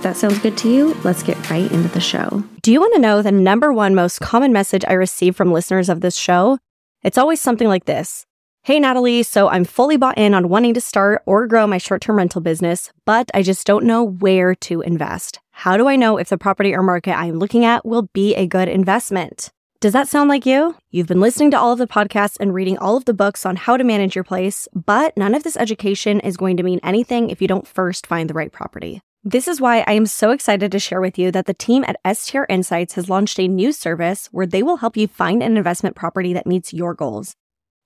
If that sounds good to you, let's get right into the show. Do you want to know the number one most common message I receive from listeners of this show? It's always something like this Hey, Natalie, so I'm fully bought in on wanting to start or grow my short term rental business, but I just don't know where to invest. How do I know if the property or market I'm looking at will be a good investment? Does that sound like you? You've been listening to all of the podcasts and reading all of the books on how to manage your place, but none of this education is going to mean anything if you don't first find the right property. This is why I am so excited to share with you that the team at STR Insights has launched a new service where they will help you find an investment property that meets your goals.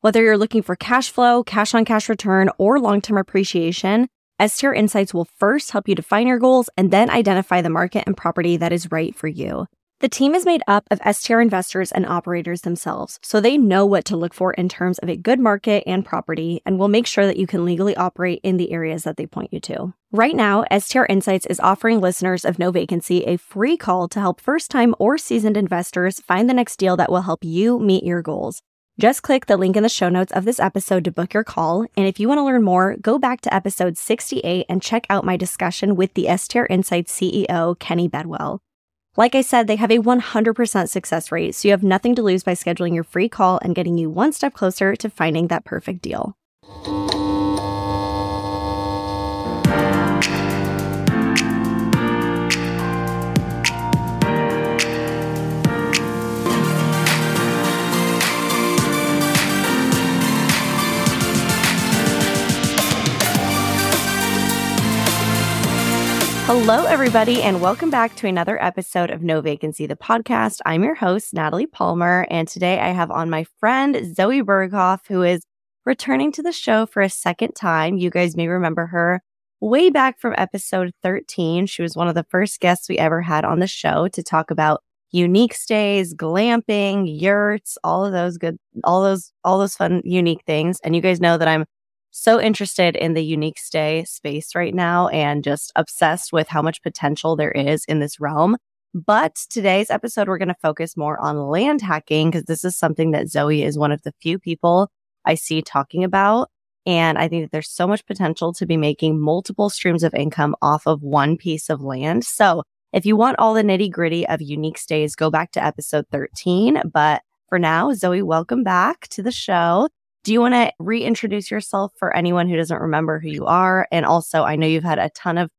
Whether you're looking for cash flow, cash on cash return, or long term appreciation, STR Insights will first help you define your goals and then identify the market and property that is right for you. The team is made up of STR investors and operators themselves, so they know what to look for in terms of a good market and property and will make sure that you can legally operate in the areas that they point you to. Right now, STR Insights is offering listeners of No Vacancy a free call to help first time or seasoned investors find the next deal that will help you meet your goals. Just click the link in the show notes of this episode to book your call. And if you want to learn more, go back to episode 68 and check out my discussion with the STR Insights CEO, Kenny Bedwell. Like I said, they have a 100% success rate, so you have nothing to lose by scheduling your free call and getting you one step closer to finding that perfect deal. Hello, everybody, and welcome back to another episode of No Vacancy, the podcast. I'm your host, Natalie Palmer, and today I have on my friend Zoey Berghoff, who is returning to the show for a second time. You guys may remember her way back from episode 13. She was one of the first guests we ever had on the show to talk about unique stays, glamping, yurts, all of those good, all those, all those fun, unique things. And you guys know that I'm so interested in the unique stay space right now and just obsessed with how much potential there is in this realm. But today's episode, we're going to focus more on land hacking because this is something that Zoey is one of the few people I see talking about. And I think that there's so much potential to be making multiple streams of income off of one piece of land. So if you want all the nitty gritty of unique stays, go back to episode 13. But for now, Zoey, welcome back to the show. Do you want to reintroduce yourself for anyone who doesn't remember who you are? And also, I know you've had a ton of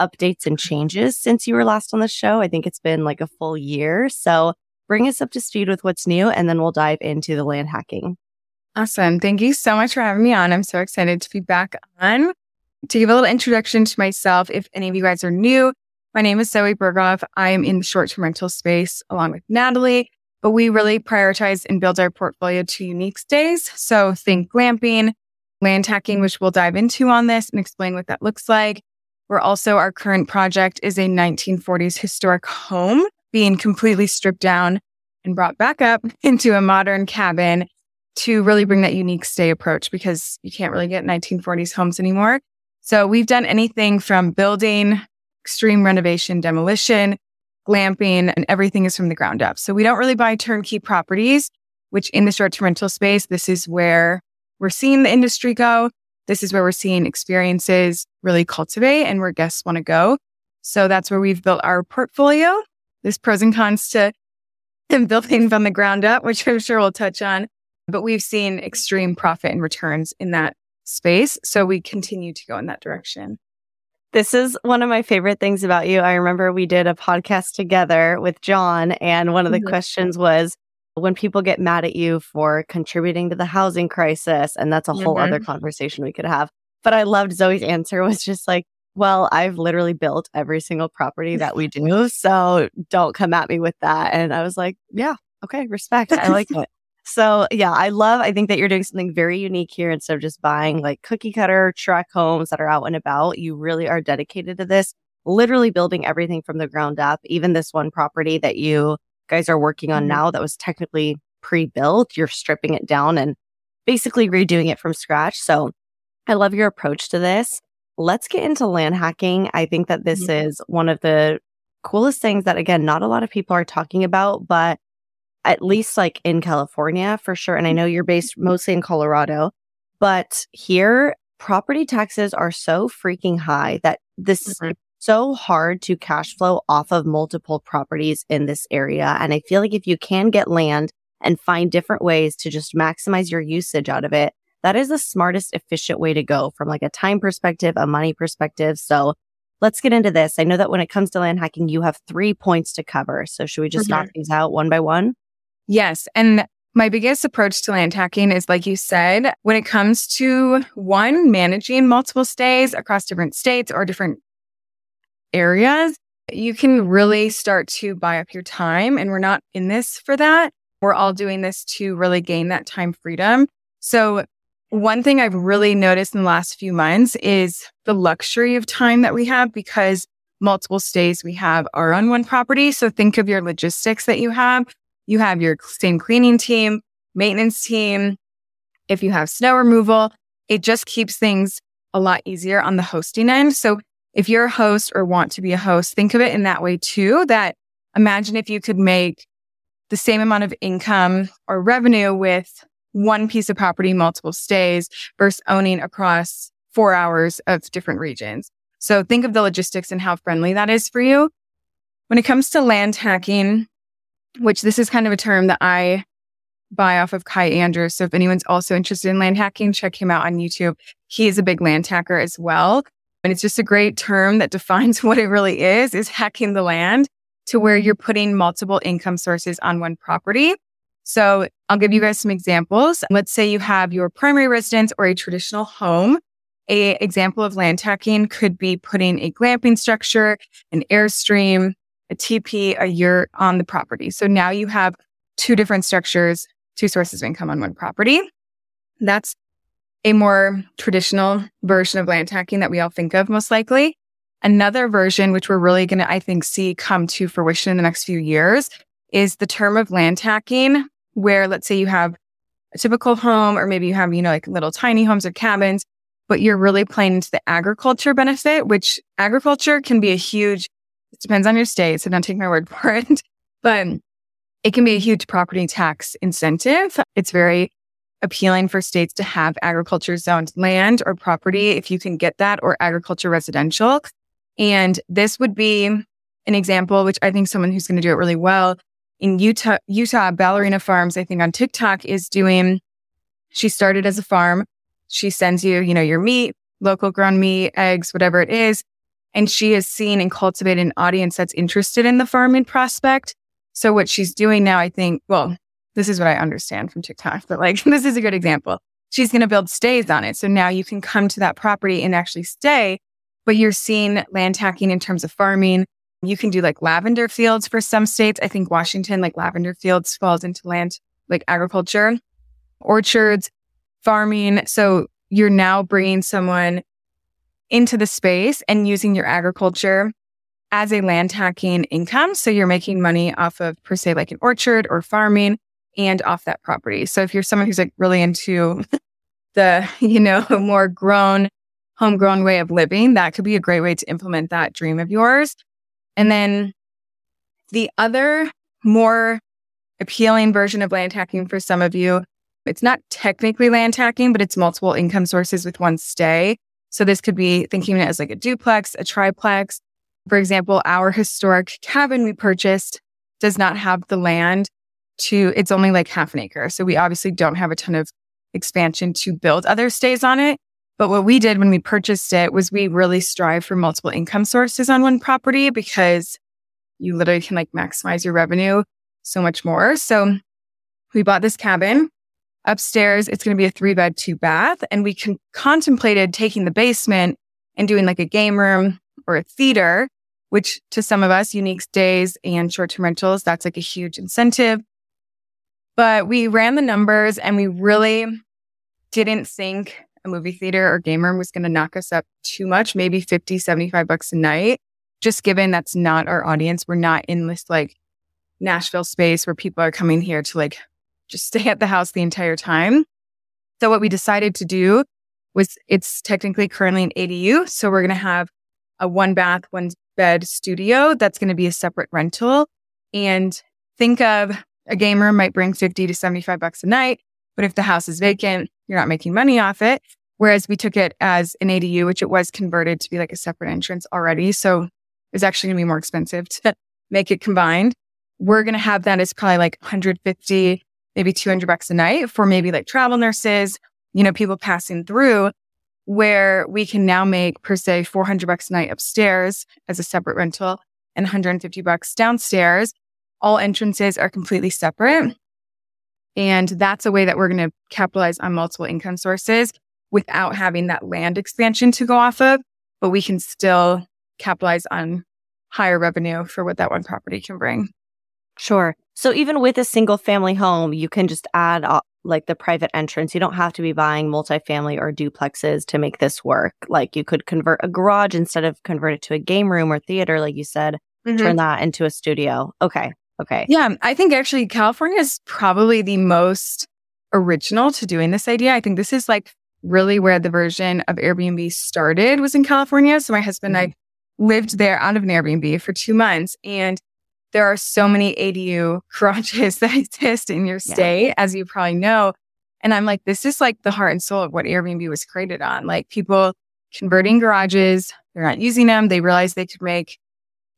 updates and changes since you were last on the show. I think it's been like a full year. So bring us up to speed with what's new, and then we'll dive into the land hacking. Awesome. Thank you so much for having me on. I'm so excited to be back on. To give a little introduction to myself, if any of you guys are new, my name is Zoey Berghoff. I am in the short term rental space along with Natalie but we really prioritize and build our portfolio to unique stays. So think glamping, land hacking, which we'll dive into on this and explain what that looks like. We're also, our current project is a 1940s historic home being completely stripped down and brought back up into a modern cabin to really bring that unique stay approach because you can't really get 1940s homes anymore. So we've done anything from building, extreme renovation, demolition, glamping, and everything is from the ground up. So we don't really buy turnkey properties, which in the short term rental space, this is where we're seeing the industry go. This is where we're seeing experiences really cultivate and where guests want to go. So that's where we've built our portfolio. There's pros and cons to building from the ground up, which I'm sure we'll touch on. But we've seen extreme profit and returns in that space. So we continue to go in that direction. This is one of my favorite things about you. I remember we did a podcast together with John, and one of the mm-hmm. questions was when people get mad at you for contributing to the housing crisis. And that's a whole mm-hmm. other conversation we could have. But I loved Zoey's answer was just like, well, I've literally built every single property that we do. So don't come at me with that. And I was like, yeah, okay, respect. I like it. So yeah, I love, I think that you're doing something very unique here instead of just buying like cookie cutter tract homes that are out and about. You really are dedicated to this. literally building everything from the ground up. Even this one property that you guys are working on mm-hmm. now that was technically pre-built, you're stripping it down and basically redoing it from scratch. So I love your approach to this. Let's get into land hacking. I think that this mm-hmm. is one of the coolest things that again, not a lot of people are talking about, but at least like in California for sure. And I know you're based mostly in Colorado, but here property taxes are so freaking high that this mm-hmm. is so hard to cash flow off of multiple properties in this area. And I feel like if you can get land and find different ways to just maximize your usage out of it, that is the smartest, efficient way to go from like a time perspective, a money perspective. So let's get into this. I know that when it comes to land hacking, you have three points to cover. So should we just mm-hmm. knock these out one by one? Yes. And my biggest approach to land hacking is, like you said, when it comes to one, managing multiple stays across different states or different areas, you can really start to buy up your time. And we're not in this for that. We're all doing this to really gain that time freedom. So, one thing I've really noticed in the last few months is the luxury of time that we have because multiple stays we have are on one property. So, think of your logistics that you have you have your same cleaning team, maintenance team. If you have snow removal, it just keeps things a lot easier on the hosting end. So if you're a host or want to be a host, think of it in that way too. That imagine if you could make the same amount of income or revenue with one piece of property, multiple stays versus owning across four hours of different regions. So think of the logistics and how friendly that is for you. When it comes to land hacking, which this is kind of a term that I buy off of Kai Andrews. So if anyone's also interested in land hacking, check him out on YouTube. He is a big land hacker as well. And it's just a great term that defines what it really is, is hacking the land to where you're putting multiple income sources on one property. So I'll give you guys some examples. Let's say you have your primary residence or a traditional home. A example of land hacking could be putting a glamping structure, an airstream, a TP a yurt on the property. So now you have two different structures, two sources of income on one property. That's a more traditional version of land hacking that we all think of most likely. Another version, which we're really going to, I think, see come to fruition in the next few years is the term of land hacking, where let's say you have a typical home, or maybe you have, you know, like little tiny homes or cabins, but you're really playing into the agriculture benefit, which agriculture can be a huge it depends on your state, so don't take my word for it. But it can be a huge property tax incentive. It's very appealing for states to have agriculture zoned land or property if you can get that or agriculture residential. And this would be an example, which I think someone who's going to do it really well in Utah, Utah Ballerina Farms, I think on TikTok is doing, she started as a farm. She sends you, you know, your meat, local ground meat, eggs, whatever it is. And she has seen and cultivated an audience that's interested in the farming prospect. So what she's doing now, I think, well, this is what I understand from TikTok, but like, this is a good example. She's going to build stays on it. So now you can come to that property and actually stay, but you're seeing land hacking in terms of farming. You can do like lavender fields for some states. I think Washington, like lavender fields falls into land, like agriculture, orchards, farming. So you're now bringing someone into the space and using your agriculture as a land hacking income. So you're making money off of per se like an orchard or farming and off that property. So if you're someone who's like really into the, you know, more grown, homegrown way of living, that could be a great way to implement that dream of yours. And then the other more appealing version of land hacking for some of you, it's not technically land hacking, but it's multiple income sources with one stay. So this could be thinking of it as like a duplex, a triplex. For example, our historic cabin we purchased does not have the land to, it's only like half an acre. So we obviously don't have a ton of expansion to build other stays on it. But what we did when we purchased it was we really strive for multiple income sources on one property because you literally can like maximize your revenue so much more. So we bought this cabin Upstairs, it's going to be a three bed, two bath. And we con- contemplated taking the basement and doing like a game room or a theater, which to some of us, unique stays and short term rentals, that's like a huge incentive. But we ran the numbers and we really didn't think a movie theater or game room was going to knock us up too much, maybe 50, 75 bucks a night just given that's not our audience. We're not in this like Nashville space where people are coming here to like just stay at the house the entire time. So what we decided to do was it's technically currently an ADU. So we're going to have a one bath, one bed studio that's going to be a separate rental. And think of a gamer might bring 50 to 75 bucks a night. But if the house is vacant, you're not making money off it. Whereas we took it as an ADU, which it was converted to be like a separate entrance already. So it's actually going to be more expensive to make it combined. We're going to have that as probably like 150, maybe 200 bucks a night for maybe like travel nurses, you know, people passing through where we can now make per se 400 bucks a night upstairs as a separate rental and 150 bucks downstairs. All entrances are completely separate. And that's a way that we're going to capitalize on multiple income sources without having that land expansion to go off of, but we can still capitalize on higher revenue for what that one property can bring. Sure. So even with a single family home, you can just add uh, like the private entrance. You don't have to be buying multifamily or duplexes to make this work. Like you could convert a garage instead of convert it to a game room or theater, like you said, mm-hmm. turn that into a studio. Okay. Okay. Yeah. I think actually California is probably the most original to doing this idea. I think this is like really where the version of Airbnb started was in California. So my husband mm-hmm. and I mm-hmm. lived there out of an Airbnb for two months and there are so many ADU garages that exist in your state, yeah. as you probably know. And I'm like, this is like the heart and soul of what Airbnb was created on. Like people converting garages, they're not using them. They realize they could make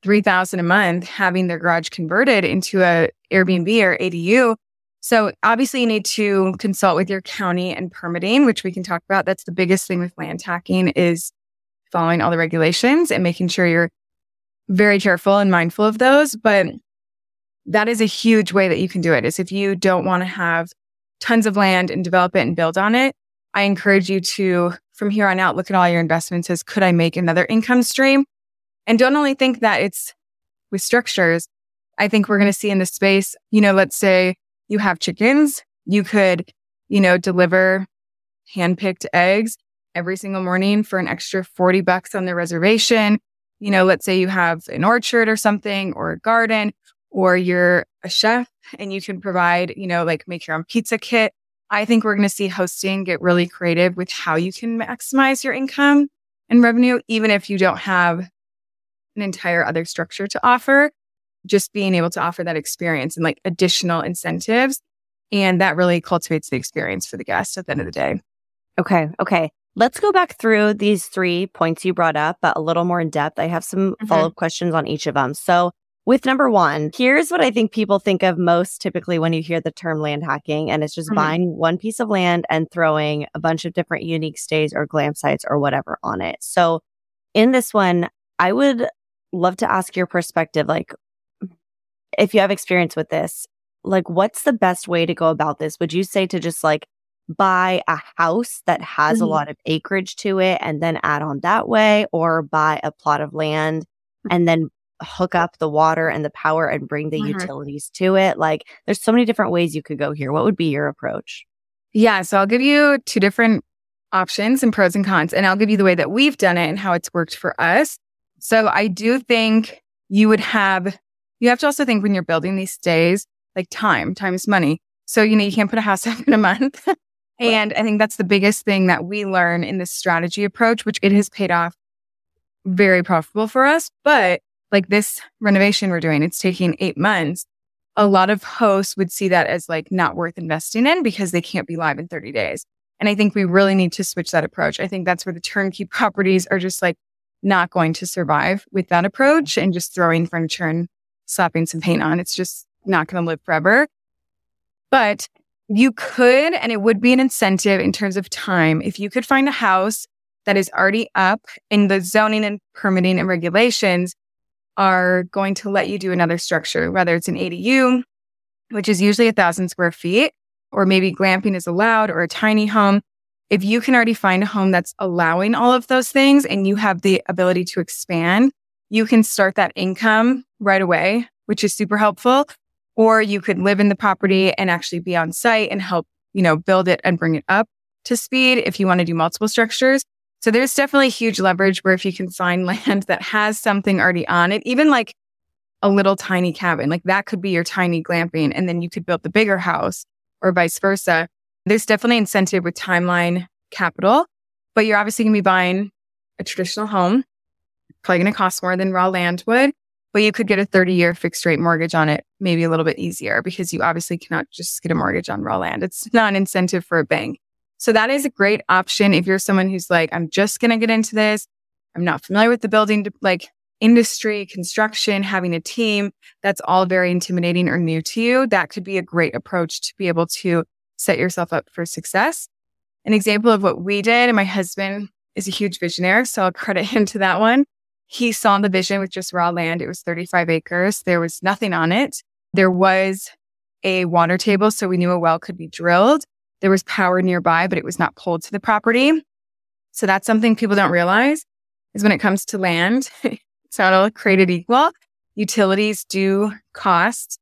3000 a month having their garage converted into a Airbnb or ADU. So obviously you need to consult with your county and permitting, which we can talk about. That's the biggest thing with land hacking is following all the regulations and making sure you're very careful and mindful of those. But that is a huge way that you can do it is if you don't want to have tons of land and develop it and build on it. I encourage you to, from here on out, look at all your investments as could I make another income stream? And don't only think that it's with structures. I think we're going to see in the space, you know, let's say you have chickens, you could, you know, deliver handpicked eggs every single morning for an extra 40 bucks on the reservation you know, let's say you have an orchard or something or a garden, or you're a chef and you can provide, you know, like make your own pizza kit. I think we're going to see hosting get really creative with how you can maximize your income and revenue, even if you don't have an entire other structure to offer. Just being able to offer that experience and like additional incentives. And that really cultivates the experience for the guest at the end of the day. Okay. Okay. Let's go back through these three points you brought up, but a little more in depth. I have some mm-hmm. follow up questions on each of them. So, with number one, here's what I think people think of most typically when you hear the term land hacking, and it's just mm-hmm. buying one piece of land and throwing a bunch of different unique stays or glam sites or whatever on it. So, in this one, I would love to ask your perspective. Like, if you have experience with this, like, what's the best way to go about this? Would you say to just like buy a house that has mm-hmm. a lot of acreage to it and then add on that way, or buy a plot of land mm. and then hook up the water and the power and bring the mm-hmm. utilities to it. Like there's so many different ways you could go here. What would be your approach? Yeah. So I'll give you two different options and pros and cons, and I'll give you the way that we've done it and how it's worked for us. So I do think you would have, you have to also think when you're building these stays, like time, time is money. So, you know, you can't put a house up in a month. And I think that's the biggest thing that we learn in this strategy approach, which it has paid off very profitable for us. But like this renovation we're doing, it's taking eight months. A lot of hosts would see that as like not worth investing in because they can't be live in 30 days. And I think we really need to switch that approach. I think that's where the turnkey properties are just like not going to survive with that approach and just throwing furniture and slapping some paint on. It's just not going to live forever. But you could, and it would be an incentive in terms of time, if you could find a house that is already up in the zoning and permitting and regulations are going to let you do another structure, whether it's an ADU, which is usually a thousand square feet, or maybe glamping is allowed or a tiny home. If you can already find a home that's allowing all of those things and you have the ability to expand, you can start that income right away, which is super helpful or you could live in the property and actually be on site and help, you know, build it and bring it up to speed if you want to do multiple structures. So there's definitely huge leverage where if you can find land that has something already on it, even like a little tiny cabin, like that could be your tiny glamping, and then you could build the bigger house or vice versa. There's definitely incentive with timeline capital, but you're obviously going to be buying a traditional home, probably going to cost more than raw land would, but you could get a 30 year fixed rate mortgage on it, maybe a little bit easier because you obviously cannot just get a mortgage on raw land. It's not an incentive for a bank. So that is a great option if you're someone who's like, I'm just going to get into this. I'm not familiar with the building, like industry, construction, having a team. That's all very intimidating or new to you. That could be a great approach to be able to set yourself up for success. An example of what we did, and my husband is a huge visionary, so I'll credit him to that one. He saw the vision with just raw land. It was 35 acres. There was nothing on it. There was a water table, so we knew a well could be drilled. There was power nearby, but it was not pulled to the property. So that's something people don't realize is when it comes to land, it's not all created equal. Utilities do cost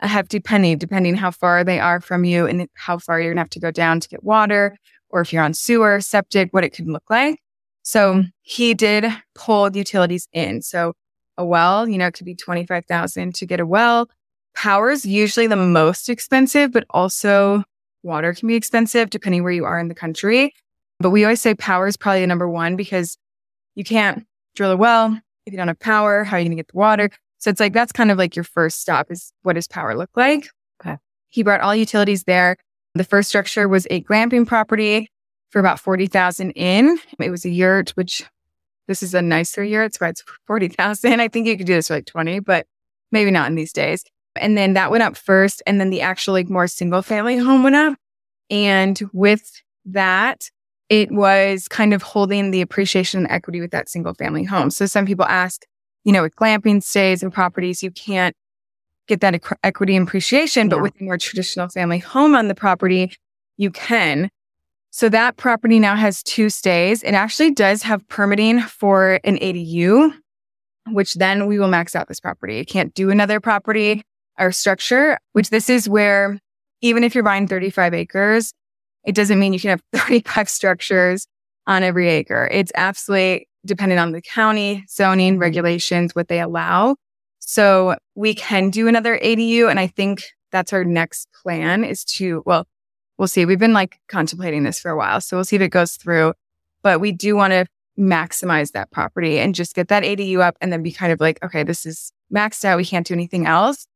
a hefty penny, depending how far they are from you and how far you're gonna have to go down to get water, or if you're on sewer, septic, what it could look like. So he did pull the utilities in. So a well, you know, it could be 25,000 to get a well. Power is usually the most expensive, but also water can be expensive depending where you are in the country. But we always say power is probably the number one because you can't drill a well if you don't have power. How are you going to get the water? So it's like that's kind of like your first stop is what does power look like? Okay. He brought all utilities there. The first structure was a glamping property for about 40,000 in. It was a yurt, which this is a nicer yurt. So it's 40,000. I think you could do this for like 20, but maybe not in these days. And then that went up first. And then the actual like more single family home went up. And with that, it was kind of holding the appreciation and equity with that single family home. So some people ask, you know, with glamping stays and properties, you can't get that equity and appreciation, but with a more traditional family home on the property, you can. So that property now has two stays. It actually does have permitting for an ADU, which then we will max out this property. It can't do another property or structure, which this is where even if you're buying 35 acres, it doesn't mean you can have 35 structures on every acre. It's absolutely dependent on the county zoning regulations, what they allow. So we can do another ADU. And I think that's our next plan is to, well, we'll see. We've been like contemplating this for a while. So we'll see if it goes through, but we do want to maximize that property and just get that ADU up and then be kind of like, okay, this is maxed out. We can't do anything else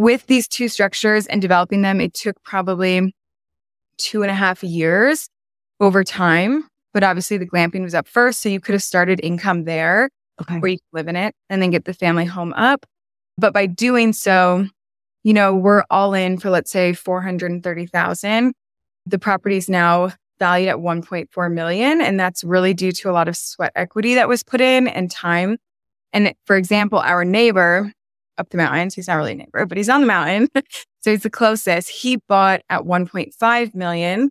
with these two structures and developing them, it took probably two and a half years over time. But obviously the glamping was up first. So you could have started income there okay. where you could live in it and then get the family home up. But by doing so, you know, we're all in for let's say 430,000. The property is now valued at 1.4 million. And that's really due to a lot of sweat equity that was put in and time. And for example, our neighbor up the mountains. He's not really a neighbor, but he's on the mountain. so he's the closest. He bought at 1.5 million,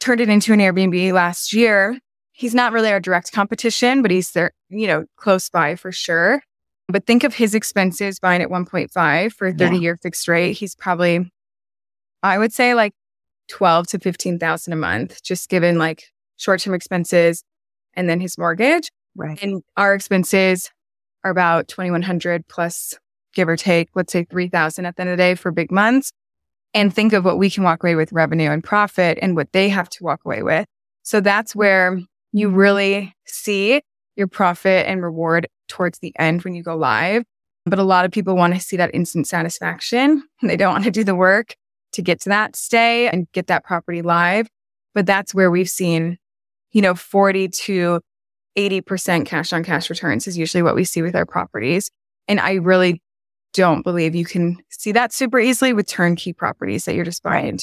turned it into an Airbnb last year. He's not really our direct competition, but he's there, you know, close by for sure. But think of his expenses buying at 1.5 for a 30 year fixed rate. He's probably, I would say like 12 to 15,000 a month, just given like short term expenses and then his mortgage. Right. And our expenses are about 2100 plus give or take, let's say 3000 at the end of the day for big months. And think of what we can walk away with revenue and profit and what they have to walk away with. So that's where you really see your profit and reward towards the end when you go live. But a lot of people want to see that instant satisfaction. They don't want to do the work to get to that stay and get that property live. But that's where we've seen, you know, 40 to 80% cash on cash returns is usually what we see with our properties. And I really don't believe you can see that super easily with turnkey properties that you're just buying,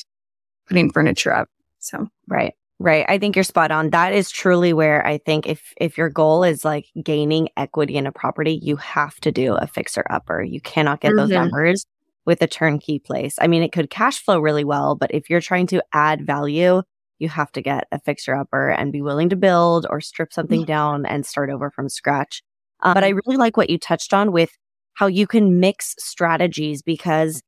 putting furniture up. So, right. Right. I think you're spot on. That is truly where I think if if your goal is like gaining equity in a property, you have to do a fixer upper. You cannot get mm-hmm. those numbers with a turnkey place. I mean, it could cash flow really well, but if you're trying to add value, you have to get a fixer upper and be willing to build or strip something down and start over from scratch. Um, but I really like what you touched on with how you can mix strategies because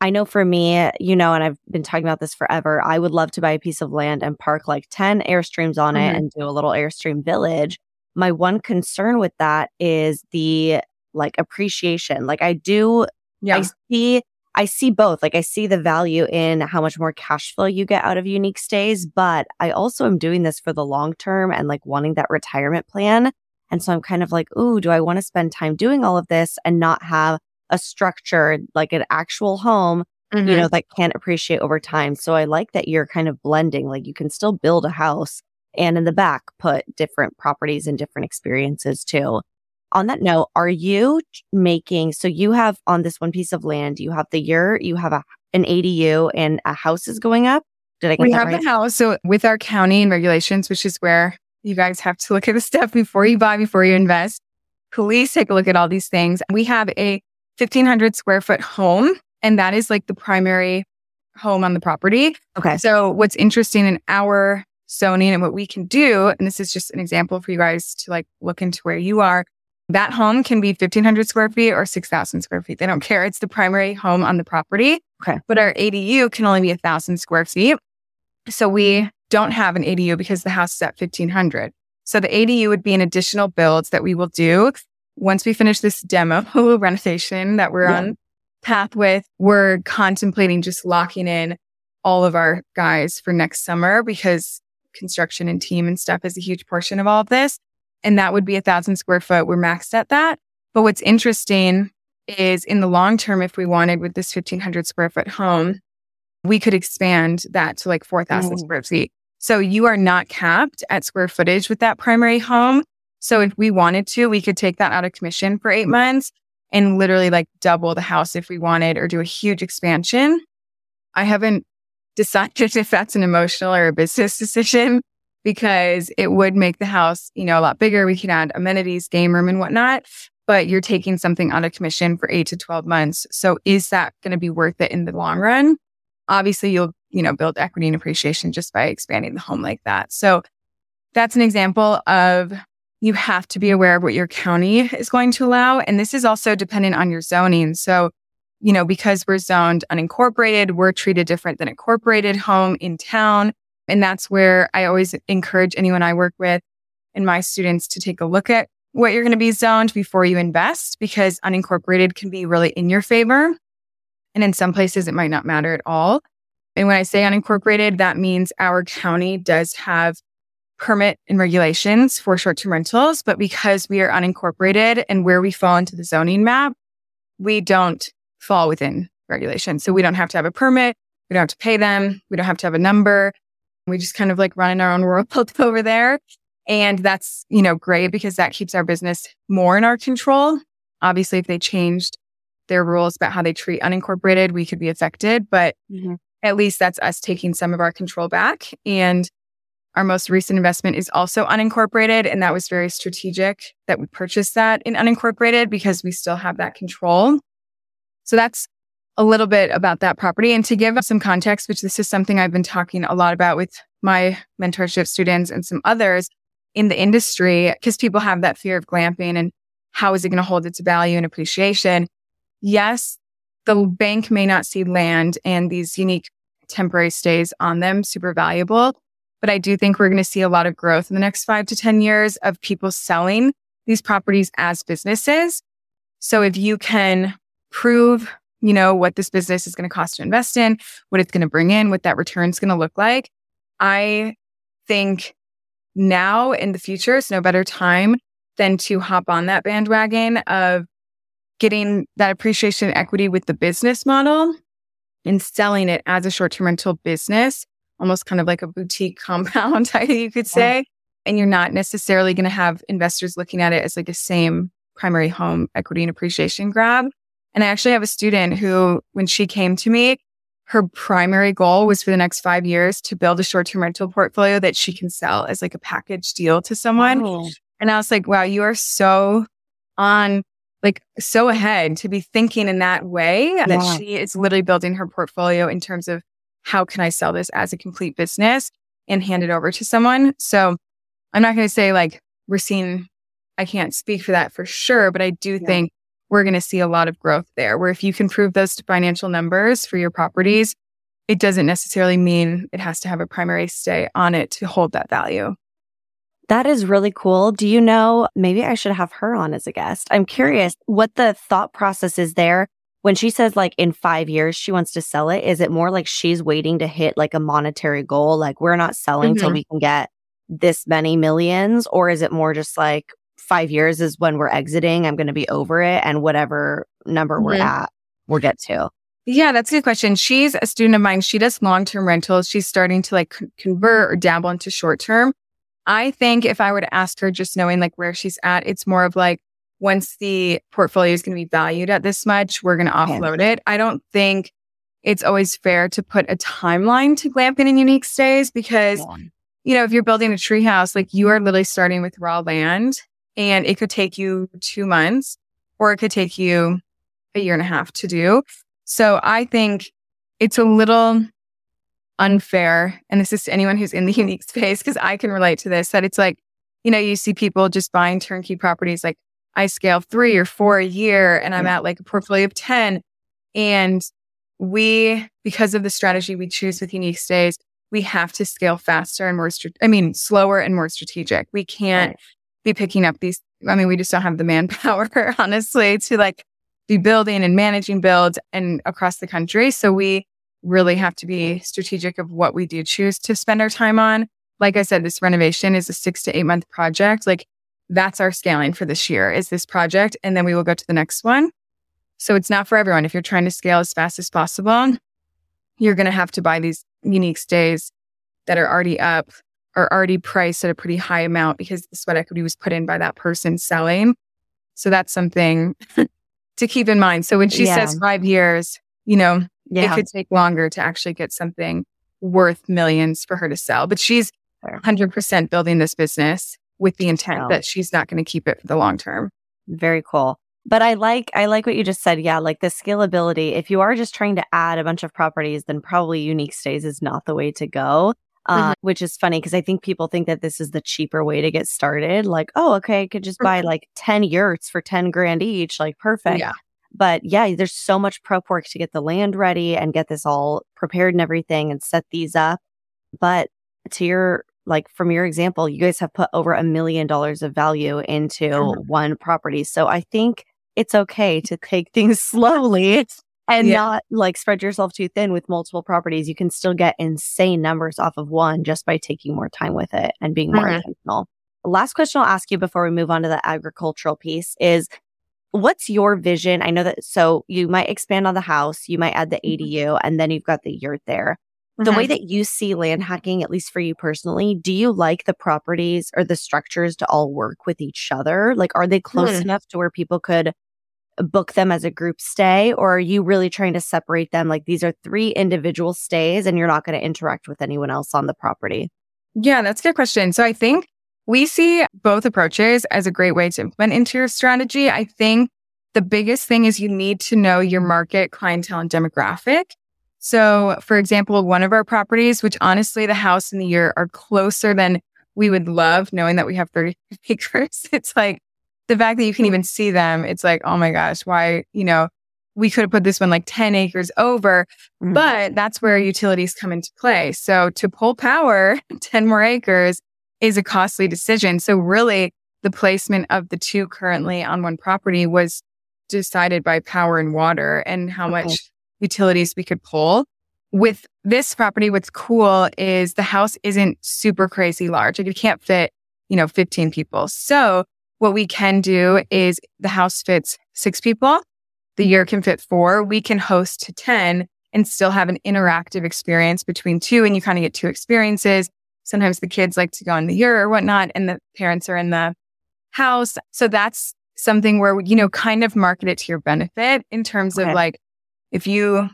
I know for me, you know, and I've been talking about this forever, I would love to buy a piece of land and park like 10 Airstreams on mm-hmm. it and do a little Airstream village. My one concern with that is the like appreciation. Like I do, yeah. I see, I see both. Like I see the value in how much more cash flow you get out of unique stays, but I also am doing this for the long term and like wanting that retirement plan. And so I'm kind of like, ooh, do I want to spend time doing all of this and not have a structure, like an actual home, mm-hmm. you know, that can't appreciate over time. So I like that you're kind of blending, like you can still build a house and in the back put different properties and different experiences too. On that note, are you making, so you have on this one piece of land, you have the yurt, you have a, an ADU and a house is going up. Did I get we have right? the house. So with our county and regulations, which is where you guys have to look at the stuff before you buy, before you invest. Please take a look at all these things. We have a 1500 square foot home. And that is like the primary home on the property. Okay. So what's interesting in our zoning and what we can do, and this is just an example for you guys to like look into where you are. That home can be 1500 square feet or 6000 square feet. They don't care. It's the primary home on the property. Okay. But our ADU can only be a thousand square feet. So we don't have an ADU because the house is at 1500. So the ADU would be an additional build that we will do once we finish this demo renovation that we're yeah. on path with, we're contemplating just locking in all of our guys for next summer because construction and team and stuff is a huge portion of all of this. And that would be a thousand square foot. We're maxed at that. But what's interesting is in the long term, if we wanted with this 1500 square foot home, we could expand that to like 4,000 mm. square feet. So you are not capped at square footage with that primary home. So if we wanted to, we could take that out of commission for eight months and literally like double the house if we wanted or do a huge expansion. I haven't decided if that's an emotional or a business decision because it would make the house, you know, a lot bigger. We can add amenities, game room and whatnot, but you're taking something out of commission for eight to 12 months. So is that going to be worth it in the long run? Obviously you'll, you know, build equity and appreciation just by expanding the home like that. So that's an example of you have to be aware of what your county is going to allow. And this is also dependent on your zoning. So, you know, because we're zoned unincorporated, we're treated different than a incorporated home in town. And that's where I always encourage anyone I work with and my students to take a look at what you're going to be zoned before you invest because unincorporated can be really in your favor. And in some places, it might not matter at all. And when I say unincorporated, that means our county does have permit and regulations for short term rentals, but because we are unincorporated and where we fall into the zoning map, we don't fall within regulation. So we don't have to have a permit. We don't have to pay them. We don't have to have a number. We just kind of like run in our own world over there. And that's, you know, great because that keeps our business more in our control. Obviously, if they changed their rules about how they treat unincorporated, we could be affected, but mm-hmm. at least that's us taking some of our control back. And our most recent investment is also unincorporated. And that was very strategic that we purchased that in unincorporated because we still have that control. So that's a little bit about that property. And to give some context, which this is something I've been talking a lot about with my mentorship students and some others in the industry, because people have that fear of glamping and how is it going to hold its value and appreciation? Yes, the bank may not see land and these unique temporary stays on them super valuable, but I do think we're going to see a lot of growth in the next five to 10 years of people selling these properties as businesses. So if you can prove, you know, what this business is going to cost to invest in, what it's going to bring in, what that return is going to look like, I think now in the future is no better time than to hop on that bandwagon of getting that appreciation equity with the business model and selling it as a short term rental business almost kind of like a boutique compound, you could say. Yeah. And you're not necessarily going to have investors looking at it as like a same primary home equity and appreciation grab. And I actually have a student who, when she came to me, her primary goal was for the next five years to build a short term rental portfolio that she can sell as like a package deal to someone. Oh. And I was like, wow, you are so on like so ahead to be thinking in that way yeah. that she is literally building her portfolio in terms of how can I sell this as a complete business and hand it over to someone? So I'm not going to say like we're seeing, I can't speak for that for sure, but I do yeah. think we're going to see a lot of growth there. Where if you can prove those financial numbers for your properties, it doesn't necessarily mean it has to have a primary stay on it to hold that value. That is really cool. Do you know, maybe I should have her on as a guest. I'm curious what the thought process is there when she says like in five years she wants to sell it. Is it more like she's waiting to hit like a monetary goal? Like we're not selling mm-hmm. till we can get this many millions? Or is it more just like five years is when we're exiting? I'm going to be over it and whatever number mm-hmm. we're at, we'll get to. Yeah, that's a good question. She's a student of mine. She does long term rentals. She's starting to like convert or dabble into short term. I think if I were to ask her, just knowing like where she's at, it's more of like once the portfolio is going to be valued at this much, we're going to offload yeah. it. I don't think it's always fair to put a timeline to glamping and unique stays because, yeah. you know, if you're building a treehouse, like you are literally starting with raw land and it could take you two months or it could take you a year and a half to do. So I think it's a little unfair. And this is to anyone who's in the unique space, because I can relate to this, that it's like, you know, you see people just buying turnkey properties like I scale three or four a year and I'm at like a portfolio of 10. And we, because of the strategy we choose with unique stays, we have to scale faster and more, I mean, slower and more strategic. We can't. Be picking up these. I mean, we just don't have the manpower, honestly, to like be building and managing builds and across the country. So we really have to be strategic of what we do choose to spend our time on. Like I said, this renovation is a six to eight month project. Like that's our scaling for this year is this project. And then we will go to the next one. So it's not for everyone. If you're trying to scale as fast as possible, you're going to have to buy these unique stays that are already up or already priced at a pretty high amount because the sweat equity was put in by that person selling. So that's something to keep in mind. So when she yeah. says five years, you know, yeah. it could take longer to actually get something worth millions for her to sell. But she's 100% building this business with the intent that she's not going to keep it for the long term. Very cool. But I like I like what you just said. Yeah, like the scalability. If you are just trying to add a bunch of properties, then probably unique stays is not the way to go. Uh, mm-hmm. Which is funny because I think people think that this is the cheaper way to get started. Like, oh, okay, I could just buy mm-hmm. like 10 yurts for 10 grand each. Like, perfect. Yeah. But yeah, there's so much prep work to get the land ready and get this all prepared and everything and set these up. But to your, like from your example, you guys have put over a million dollars of value into mm-hmm. one property. So I think it's okay to take things slowly and yeah. not like spread yourself too thin with multiple properties. You can still get insane numbers off of one just by taking more time with it and being more mm-hmm. intentional. Last question I'll ask you before we move on to the agricultural piece is what's your vision? I know that so you might expand on the house, you might add the ADU, mm-hmm. and then you've got the yurt there. The way mm-hmm. that you see land hacking, at least for you personally, do you like the properties or the structures to all work with each other? Like, are they close mm. enough to where people could book them as a group stay? Or are you really trying to separate them? Like, these are three individual stays and you're not going to interact with anyone else on the property? Yeah, that's a good question. So I think we see both approaches as a great way to implement into your strategy. I think the biggest thing is you need to know your market, clientele, and demographic. So, for example, one of our properties, which honestly, the house and the yurt are closer than we would love, knowing that we have 30 acres. It's like the fact that you can even see them, it's like, oh my gosh, why, you know, we could have put this one like 10 acres over, mm-hmm. but that's where utilities come into play. So to pull power 10 more acres, is a costly decision. So really the placement of the two currently on one property was decided by power and water and how okay. much utilities we could pull. With this property, what's cool is the house isn't super crazy large. Like you can't fit, you know, 15 people. So what we can do is the house fits six people. The yurt can fit four. We can host to 10 and still have an interactive experience between two. And you kind of get two experiences sometimes the kids like to go in the yurt or whatnot, and the parents are in the house. So that's something where, you know, kind of market it to your benefit in terms okay. of like, if you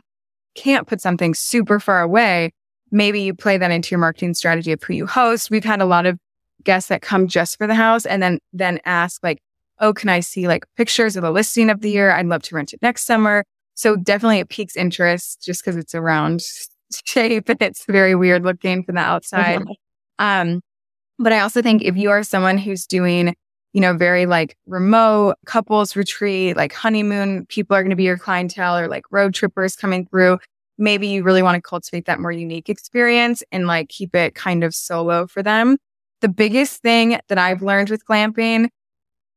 can't put something super far away, maybe you play that into your marketing strategy of who you host. We've had a lot of guests that come just for the house and then, then ask like, oh, can I see like pictures of the listing of the yurt? I'd love to rent it next summer. So definitely it piques interest just because it's a round shape and it's very weird looking from the outside. Um, but I also think if you are someone who's doing you know, very like remote couples retreat, like honeymoon people are going to be your clientele or like road trippers coming through. Maybe you really want to cultivate that more unique experience and like keep it kind of solo for them. The biggest thing that I've learned with glamping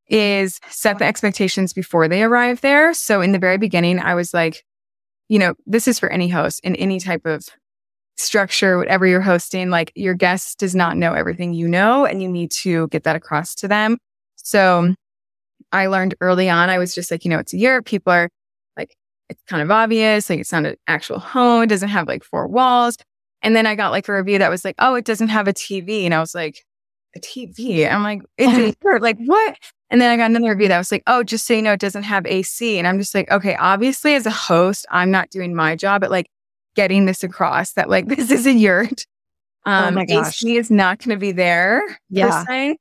is set the expectations before they arrive there. So in the very beginning, I was like, you know, this is for any host in any type of structure, whatever you're hosting, like your guest does not know everything you know, and you need to get that across to them. So I learned early on, I was just like, you know, it's a Europe. People are like, it's kind of obvious. Like it's not an actual home. It doesn't have like four walls. And then I got like a review that was like, oh, it doesn't have a TV. And I was like, a TV. I'm like, it's a like what? And then I got another review that was like, oh, just so you know, it doesn't have AC. And I'm just like, okay, obviously as a host, I'm not doing my job at like getting this across that like this is a yurt. Oh um, oh my gosh. AC is not going to be there. Yeah.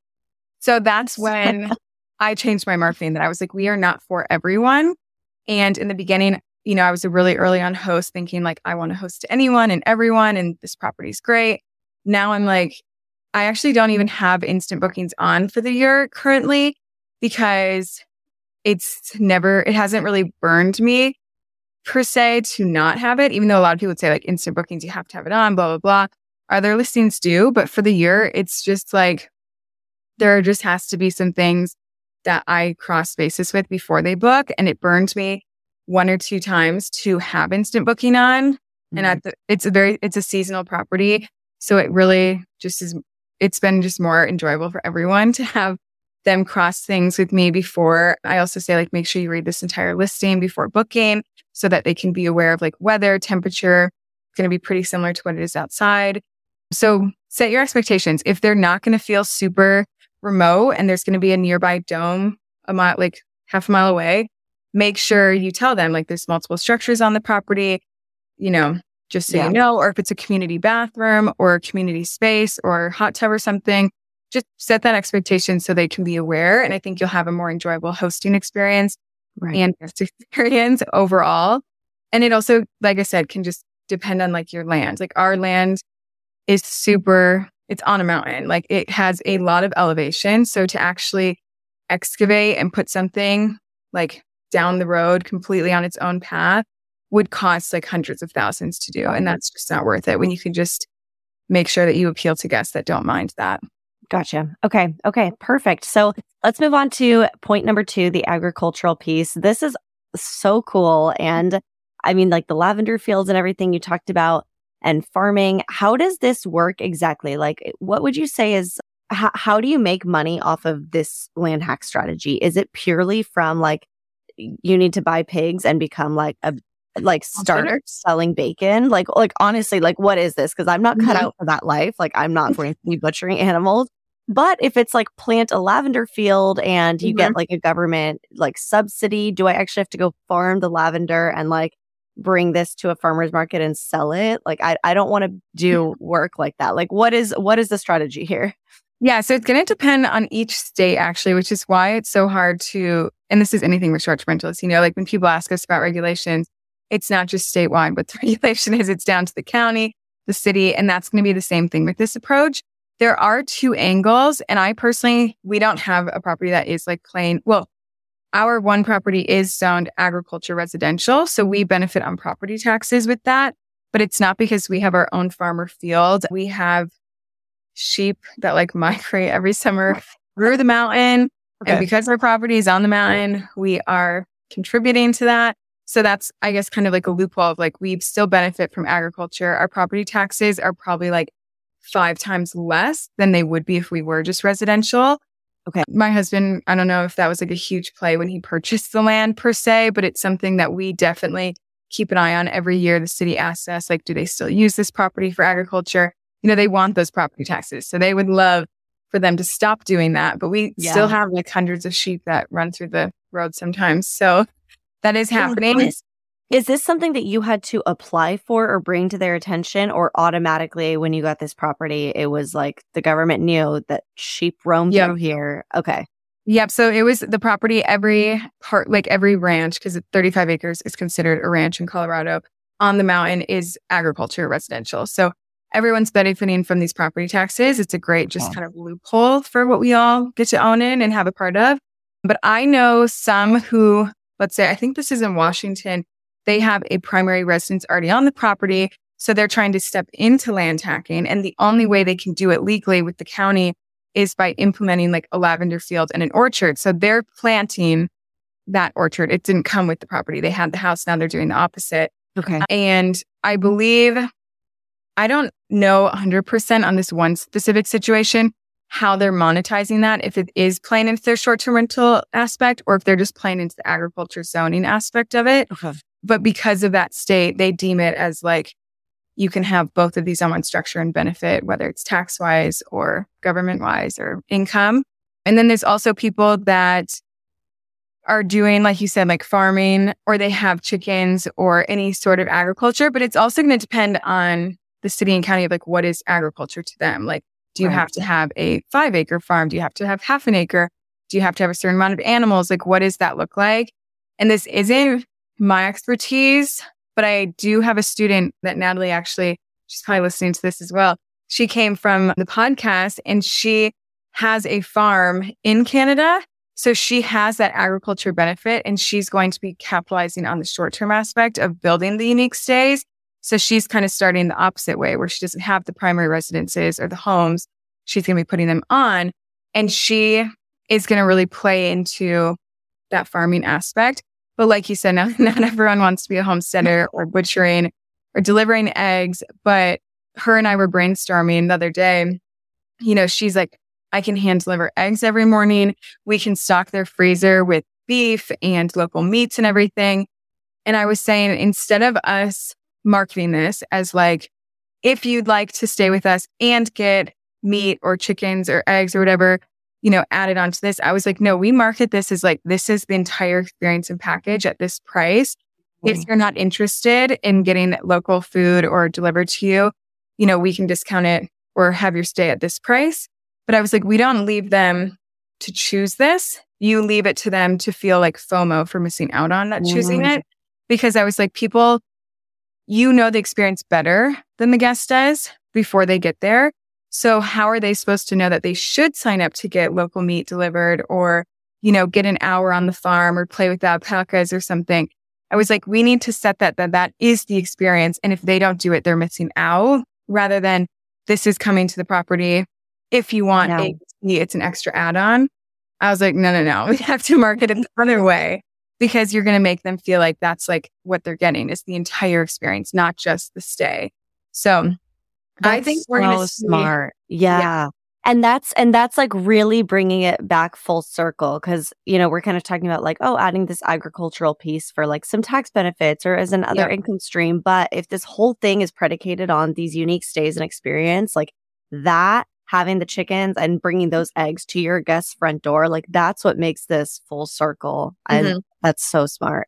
So that's when I changed my marketing that I was like, we are not for everyone. And in the beginning, you know, I was a really early on host thinking like, I want to host to anyone and everyone, and this property is great. Now I'm like, I actually don't even have instant bookings on for the yurt currently because it's never, it hasn't really burned me per se to not have it, even though a lot of people would say like instant bookings, you have to have it on, blah, blah, blah. Other listings do, but for the yurt, it's just like there just has to be some things that I cross basis with before they book. And it burned me one or two times to have instant booking on. Mm-hmm. And at the, it's a very, it's a seasonal property. So it really just is, it's been just more enjoyable for everyone to have them cross things with me before. I also say like, make sure you read this entire listing before booking so that they can be aware of like weather, temperature. It's going to be pretty similar to what it is outside. So set your expectations. If they're not going to feel super remote and there's going to be a nearby dome a mile, like half a mile away, make sure you tell them like there's multiple structures on the property, you know, just so yeah. you know, or if it's a community bathroom or a community space or hot tub or something, just set that expectation so they can be aware. And I think you'll have a more enjoyable hosting experience right. and guest experience overall. And it also, like I said, can just depend on like your land. Like our land is super, it's on a mountain. Like it has a lot of elevation. So to actually excavate and put something like down the road completely on its own path would cost like hundreds of thousands to do. And that's just not worth it when you can just make sure that you appeal to guests that don't mind that. Gotcha. Okay. Okay. Perfect. So let's move on to point number two, the agricultural piece. This is so cool. And I mean, like the lavender fields and everything you talked about and farming. How does this work exactly? Like, what would you say is how, how do you make money off of this land hack strategy? Is it purely from like you need to buy pigs and become like a like start selling bacon? Like, like honestly, like what is this? Because I'm not cut mm-hmm. out for that life. Like, I'm not going to be butchering animals. But if it's like plant a lavender field and you mm-hmm. get like a government like subsidy, do I actually have to go farm the lavender and like bring this to a farmer's market and sell it? Like I, I don't want to do work like that. Like what is what is the strategy here? Yeah, so it's going to depend on each state actually, which is why it's so hard to and this is anything with short-term rentals, you know, like when people ask us about regulations, it's not just statewide what the regulation is, it's down to the county, the city, and that's going to be the same thing with this approach there are two angles. And I personally, we don't have a property that is like plain. Well, our one property is zoned agriculture residential. So we benefit on property taxes with that. But it's not because we have our own farmer field. We have sheep that like migrate every summer through the mountain. Okay. And because our property is on the mountain, we are contributing to that. So that's, I guess, kind of like a loophole of like we still benefit from agriculture. Our property taxes are probably like five times less than they would be if we were just residential. Okay. My husband, I don't know if that was like a huge play when he purchased the land per se, but it's something that we definitely keep an eye on every year. The city asks us, like, do they still use this property for agriculture? You know, they want those property taxes. So they would love for them to stop doing that. But we yeah. still have like hundreds of sheep that run through the road sometimes. So that is happening. Is this something that you had to apply for or bring to their attention, or automatically when you got this property, it was like the government knew that sheep roam yep. through here? Okay. Yep. So it was the property, every part, like every ranch, because 35 acres is considered a ranch in Colorado on the mountain is agriculture residential. So everyone's benefiting from these property taxes. It's a great just kind of loophole for what we all get to own in and have a part of. But I know some who, let's say, I think this is in Washington, they have a primary residence already on the property. So they're trying to step into land hacking. And the only way they can do it legally with the county is by implementing like a lavender field and an orchard. So they're planting that orchard. It didn't come with the property. They had the house. Now they're doing the opposite. Okay. And I believe, I don't know 100% on this one specific situation, how they're monetizing that, if it is playing into their short term rental aspect or if they're just playing into the agriculture zoning aspect of it. Okay. But because of that state, they deem it as like you can have both of these on one structure and benefit, whether it's tax wise or government wise or income. And then there's also people that are doing, like you said, like farming or they have chickens or any sort of agriculture, but it's also going to depend on the city and county of like what is agriculture to them. Like, do you right. have to have a five acre farm? Do you have to have half an acre? Do you have to have a certain amount of animals? Like, what does that look like? And this isn't my expertise, but I do have a student that Natalie actually, she's probably listening to this as well. She came from the podcast and she has a farm in Canada. So she has that agriculture benefit and she's going to be capitalizing on the short term aspect of building the unique stays. So she's kind of starting the opposite way where she doesn't have the primary residences or the homes. She's going to be putting them on and she is going to really play into that farming aspect. But like you said, not, not everyone wants to be a homesteader or butchering or delivering eggs. But her and I were brainstorming the other day. You know, she's like, I can hand deliver eggs every morning. We can stock their freezer with beef and local meats and everything. And I was saying, instead of us marketing this as like, if you'd like to stay with us and get meat or chickens or eggs or whatever, you know, added onto this. I was like, no, we market this as like, this is the entire experience and package at this price. If you're not interested in getting local food or delivered to you, you know, we can discount it or have your stay at this price. But I was like, we don't leave them to choose this. You leave it to them to feel like FOMO for missing out on not mm-hmm. choosing it. Because I was like, people, you know the experience better than the guest does before they get there. So how are they supposed to know that they should sign up to get local meat delivered or, you know, get an hour on the farm or play with the alpacas or something? I was like, we need to set that, that that is the experience. And if they don't do it, they're missing out rather than this is coming to the property. If you want no. a, it's an extra add on. I was like, no, no, no. We have to market it the other way because you're going to make them feel like that's like what they're getting is the entire experience, not just the stay. So that's I think we're so smart. Yeah. yeah. And that's and that's like really bringing it back full circle cuz you know we're kind of talking about like oh adding this agricultural piece for like some tax benefits or as another income stream but if this whole thing is predicated on these unique stays and experience like that having the chickens and bringing those eggs to your guest's front door like that's what makes this full circle and mm-hmm. That's so smart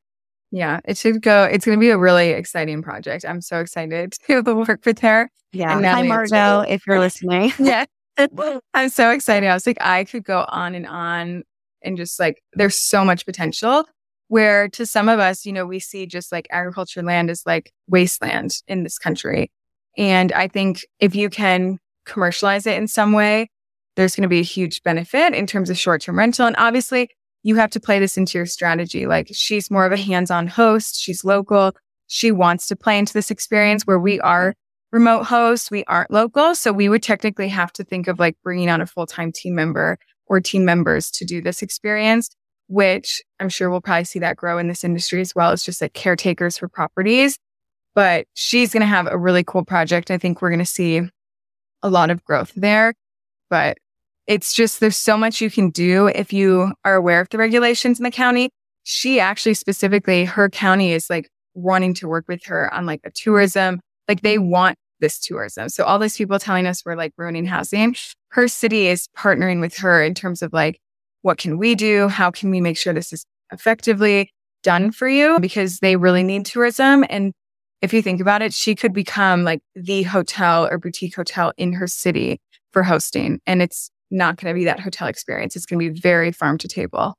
yeah, it should go. It's going to be a really exciting project. I'm so excited to the work with her. Yeah. Hi, Margot, if you're listening. yeah. I'm so excited. I was like, I could go on and on and just like, there's so much potential where to some of us, you know, we see just like agriculture land is like wasteland in this country. And I think if you can commercialize it in some way, there's going to be a huge benefit in terms of short term rental. And obviously, you have to play this into your strategy. Like she's more of a hands on host. She's local. She wants to play into this experience where we are remote hosts. We aren't local. So we would technically have to think of like bringing on a full time team member or team members to do this experience, which I'm sure we'll probably see that grow in this industry as well as just like caretakers for properties. But she's going to have a really cool project. I think we're going to see a lot of growth there. But it's just there's so much you can do if you are aware of the regulations in the county. She actually specifically, her county is like wanting to work with her on like a tourism, like they want this tourism. So all these people telling us we're like ruining housing, her city is partnering with her in terms of like, what can we do? How can we make sure this is effectively done for you? Because they really need tourism. And if you think about it, she could become like the hotel or boutique hotel in her city for hosting. And it's not going to be that hotel experience. It's going to be very farm to table.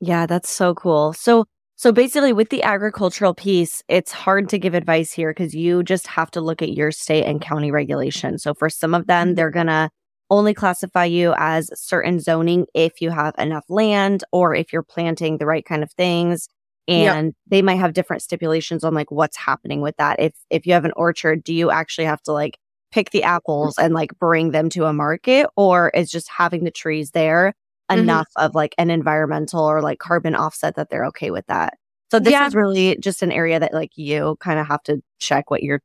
Yeah, that's so cool. So, So basically, with the agricultural piece, it's hard to give advice here because you just have to look at your state and county regulation. So for some of them, Mhm. they're going to only classify you as certain zoning if you have enough land or if you're planting the right kind of things. Yep. And they might have different stipulations on like what's happening with that. If if you have an orchard, do you actually have to like pick the apples and like bring them to a market or is just having the trees there Mhm. enough of like an environmental or like carbon offset that they're okay with that. So this Yeah. is really just an area that like you kind of have to check what your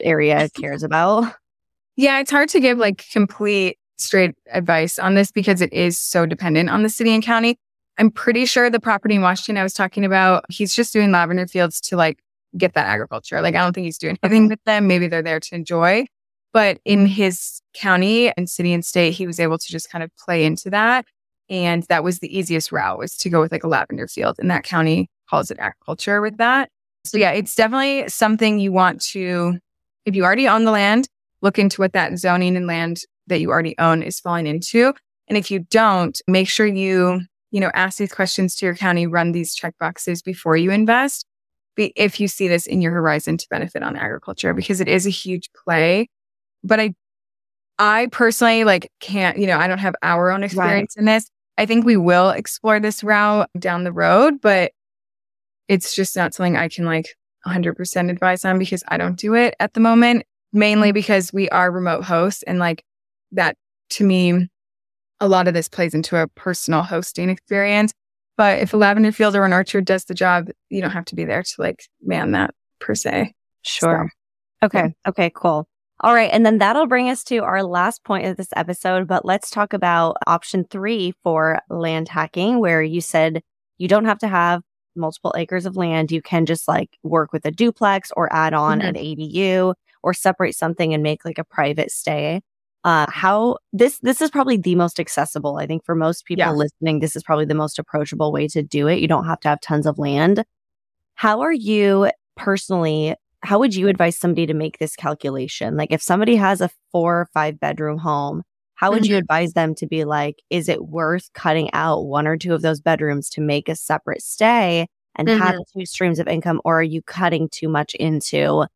area cares about. Yeah, it's hard to give like complete straight advice on this because it is so dependent on the city and county. I'm pretty sure the property in Washington I was talking about, he's just doing lavender fields to like get that agriculture. Like I don't think he's doing anything with them. Maybe they're there to enjoy. But in his county and city and state, he was able to just kind of play into that. And that was the easiest route was to go with like a lavender field. And that county calls it agriculture with that. So yeah, it's definitely something you want to, if you already own the land, look into what that zoning and land that you already own is falling into. And if you don't, make sure you, you know, ask these questions to your county, run these check boxes before you invest. If you see this in your horizon to benefit on agriculture, because it is a huge play. But I, I personally like can't, you know, I don't have our own experience in this. I think we will explore this route down the road, but it's just not something I can like 100% advise on because I don't do it at the moment, mainly mm-hmm. because we are remote hosts. And like that to me, a lot of this plays into a personal hosting experience. But if a lavender field or an orchard does the job, you don't have to be there to like man that per se. Sure. Okay. Okay, cool. All right. And then that'll bring us to our last point of this episode. But let's talk about option three for land hacking, where you said you don't have to have multiple acres of land. You can just like work with a duplex or add on Mhm. an ADU or separate something and make like a private stay. Uh, how this, this is probably the most accessible. I think for most people Yeah. listening, this is probably the most approachable way to do it. You don't have to have tons of land. How are you personally how would you advise somebody to make this calculation? Like if somebody has a four or five bedroom home, how would you mm-hmm. advise them to be like, is it worth cutting out one or two of those bedrooms to make a separate stay and have mm-hmm. two streams of income? Or are you cutting too much into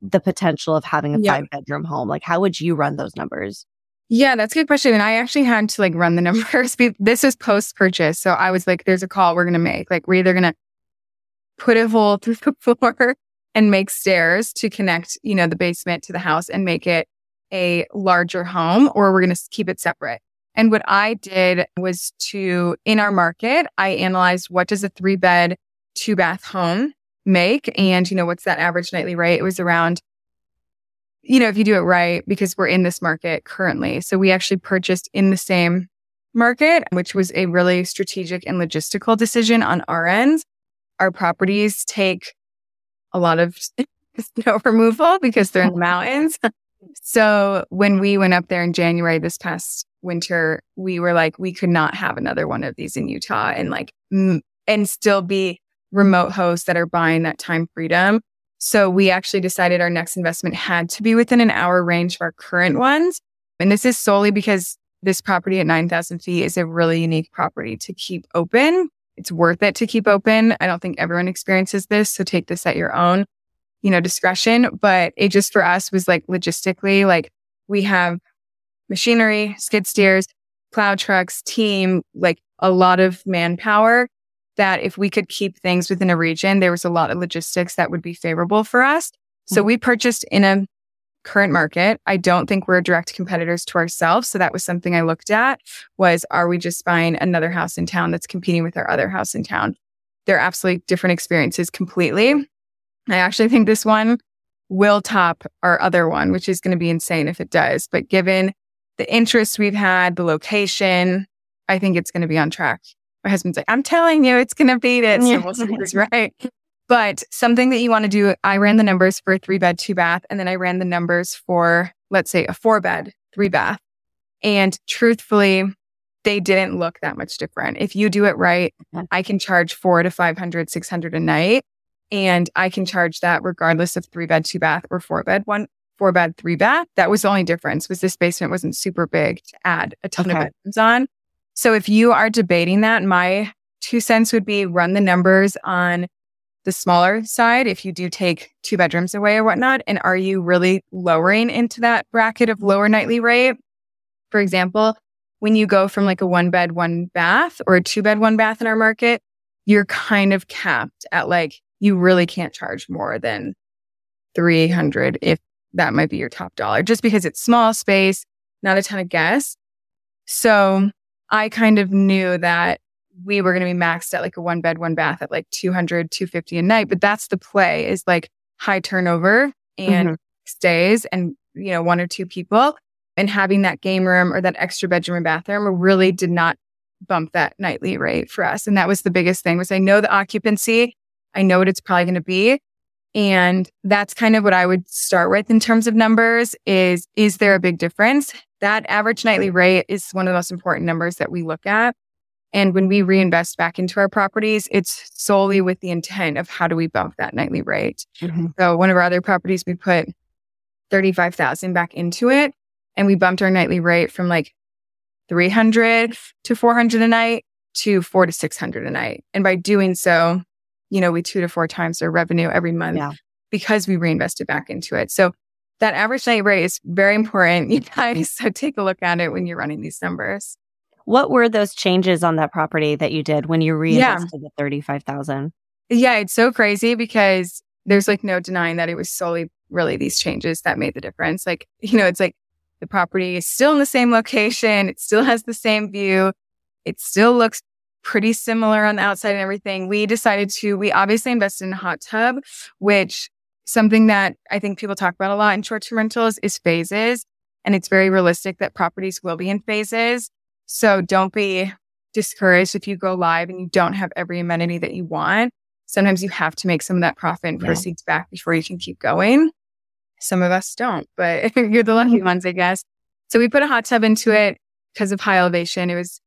the potential of having a Yeah. five bedroom home? Like how would you run those numbers? Yeah, that's a good question. And I actually had to like run the numbers. This is post purchase. So I was like, there's a call we're going to make. Like, we're either going to put a hole through the floor and make stairs to connect, you know, the basement to the house and make it a larger home, or we're going to keep it separate. And what I did was to, in our market, I analyzed what does a three bed, two bath home make? And, you know, what's that average nightly rate? It was around you know, if you do it right, because we're in this market currently. So we actually purchased in the same market, which was a really strategic and logistical decision on our end. Our properties take a lot of snow removal because they're in the mountains. So when we went up there in January this past winter, we were like, we could not have another one of these in Utah and like, and still be remote hosts that are buying that time freedom. So we actually decided our next investment had to be within an hour range of our current ones. And this is solely because this property at 9,000 feet is a really unique property to keep open. It's worth it to keep open. I don't think everyone experiences this. So take this at your own, you know, discretion. But it just for us was like logistically, like we have machinery, skid steers, plow trucks, team, like a lot of manpower that if we could keep things within a region, there was a lot of logistics that would be favorable for us. So Mhm. we purchased in a current market. I don't think we're direct competitors to ourselves. So that was something I looked at was, are we just buying another house in town that's competing with our other house in town? They're absolutely different experiences completely. I actually think this one will top our other one, which is going to be insane if it does. But given the interest we've had, the location, I think it's going to be on track. My husband's like, I'm telling you, it's going to beat it. So we'll see right. But something that you want to do, I ran the numbers for a three bed, two bath, and then I ran the numbers for, let's say, a four bed, three bath. And truthfully, they didn't look that much different. If you do it right, I can charge four to 500, 600 a night. And I can charge that regardless of three bed, two bath or four bed, one, four bed, three bath. That was the only difference was this basement wasn't super big to add a ton of Okay. bedrooms on. So if you are debating that, my two cents would be run the numbers on the smaller side if you do take two bedrooms away or whatnot? And are you really lowering into that bracket of lower nightly rate? For example, when you go from like a one bed, one bath or a two bed, one bath in our market, you're kind of capped at like, you really can't charge more than 300 if that might be your top dollar just because it's small space, not a ton of guests. So I kind of knew that we were going to be maxed at like a one bed, one bath at like 200, 250 a night. But that's the play is like high turnover and mm-hmm. stays and, you know, one or two people and having that game room or that extra bedroom and bathroom really did not bump that nightly rate for us. And that was the biggest thing was I know the occupancy. I know what it's probably going to be. And that's kind of what I would start with in terms of numbers is, is there a big difference? That average nightly rate is one of the most important numbers that we look at. And when we reinvest back into our properties, it's solely with the intent of how do we bump that nightly rate. Mm-hmm. So one of our other properties, we put 35,000 back into it and we bumped our nightly rate from like 300 to 400 a night to four to 600 a night. And by doing so, you know, we two to four times our revenue every month yeah. because we reinvested back into it. So that average night rate is very important, you guys. So take a look at it when you're running these numbers. What were those changes on that property that you did when you reinvested yeah. the 35,000? Yeah, it's so crazy because there's like no denying that it was solely really these changes that made the difference. Like, you know, it's like the property is still in the same location. It still has the same view. It still looks pretty similar on the outside and everything. We decided to, we obviously invested in a hot tub, which something that I think people talk about a lot in short term rentals is phases. And it's very realistic that properties will be in phases. So don't be discouraged if you go live and you don't have every amenity that you want. Sometimes you have to make some of that profit and proceeds yeah. back before you can keep going. Some of us don't, but you're the lucky mm-hmm. ones, I guess. So we put a hot tub into it because of high elevation. It was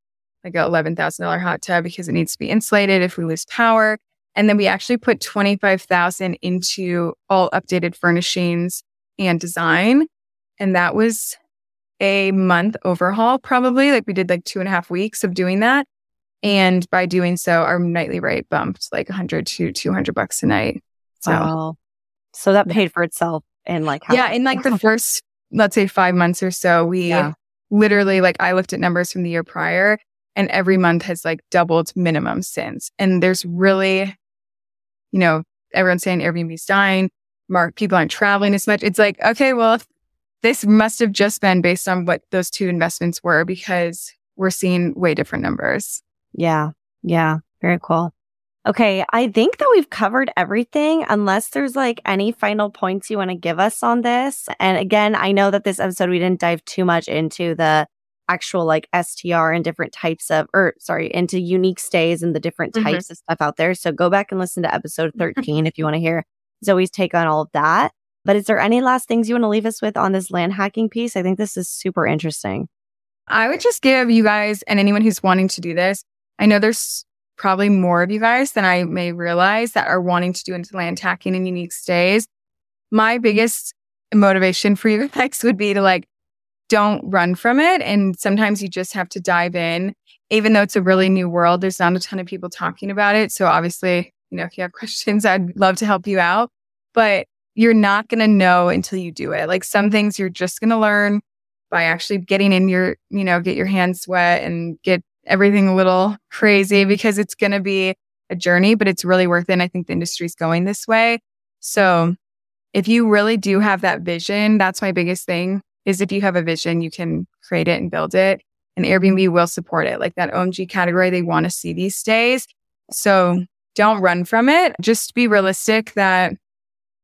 like a $11,000 hot tub because it needs to be insulated if we lose power. And then we actually put 25,000 into all updated furnishings and design. And that was a month overhaul, probably. Like we did like two and a half weeks of doing that. And by doing so, our nightly rate bumped like 100 to 200 bucks a night. So, wow. so that paid for itself in like, yeah, in like the first, let's say five months or so, we yeah. literally like, I looked at numbers from the year prior and every month has like doubled minimum since. And there's really, you know, everyone's saying Airbnb's dying. Mark, people aren't traveling as much. It's like, okay, well, this must have just been based on what those two investments were because we're seeing way different numbers. Yeah. Yeah. Very cool. Okay. I think that we've covered everything unless there's like any final points you want to give us on this. And again, I know that this episode, we didn't dive too much into the actual like STR and different types of, or sorry, into unique stays and the different mm-hmm. types mm-hmm. of stuff out there. So go back and listen to episode 13 if you want to hear Zoey's take on all of that. But is there any last things you want to leave us with on this land hacking piece? I think this is super interesting. I would just give you guys and anyone who's wanting to do this. I know there's probably more of you guys than I may realize that are wanting to do into land hacking and unique stays. My biggest motivation for you guys would be to like, don't run from it. And sometimes you just have to dive in. Even though it's a really new world, there's not a ton of people talking about it. So obviously, you know, if you have questions, I'd love to help you out. But you're not going to know until you do it. Like some things you're just going to learn by actually getting in your, you know, get your hands wet and get everything a little crazy because it's going to be a journey, but it's really worth it. And I think the industry's going this way. So if you really do have that vision, that's my biggest thing is if you have a vision, you can create it and build it and Airbnb will support it. Like that OMG category, they want to see these days. So don't run from it. Just be realistic that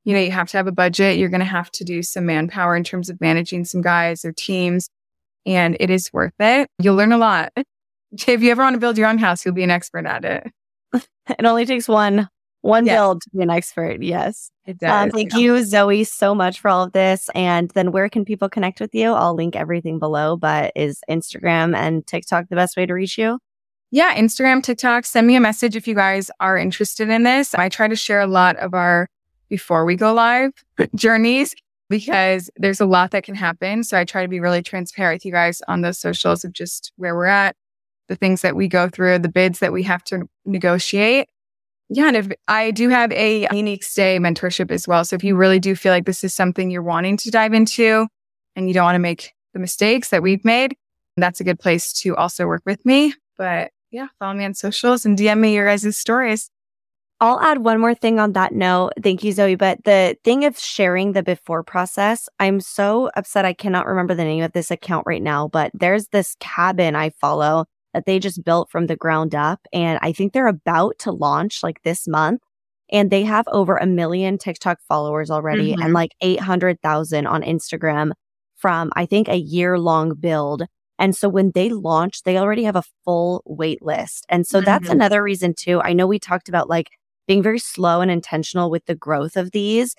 you know, you have to have a budget. You're going to have to do some manpower in terms of managing some guys or teams. And it is worth it. You'll learn a lot. If you ever want to build your own house, you'll be an expert at it. it only takes one one yes. build to be an expert. Yes. It does. Um, thank yeah. you, Zoey, so much for all of this. And then where can people connect with you? I'll link everything below, but is Instagram and TikTok the best way to reach you? Yeah, Instagram, TikTok. Send me a message if you guys are interested in this. I try to share a lot of our before we go live journeys because there's a lot that can happen. So I try to be really transparent with you guys on those socials of just where we're at, the things that we go through, the bids that we have to negotiate. Yeah. And if I do have a unique stay mentorship as well. So if you really do feel like this is something you're wanting to dive into and you don't want to make the mistakes that we've made, that's a good place to also work with me. But yeah, follow me on socials and DM me your guys' stories. I'll add one more thing on that note. Thank you, Zoey. But the thing of sharing the before process, I'm so upset I cannot remember the name of this account right now, but there's this cabin I follow that they just built from the ground up. And I think they're about to launch like this month. And they have over a million TikTok followers already mm-hmm. and like 800,000 on Instagram from, I think, a year long build. And so when they launch, they already have a full wait list. And so mm-hmm. that's another reason too. I know we talked about like being very slow and intentional with the growth of these.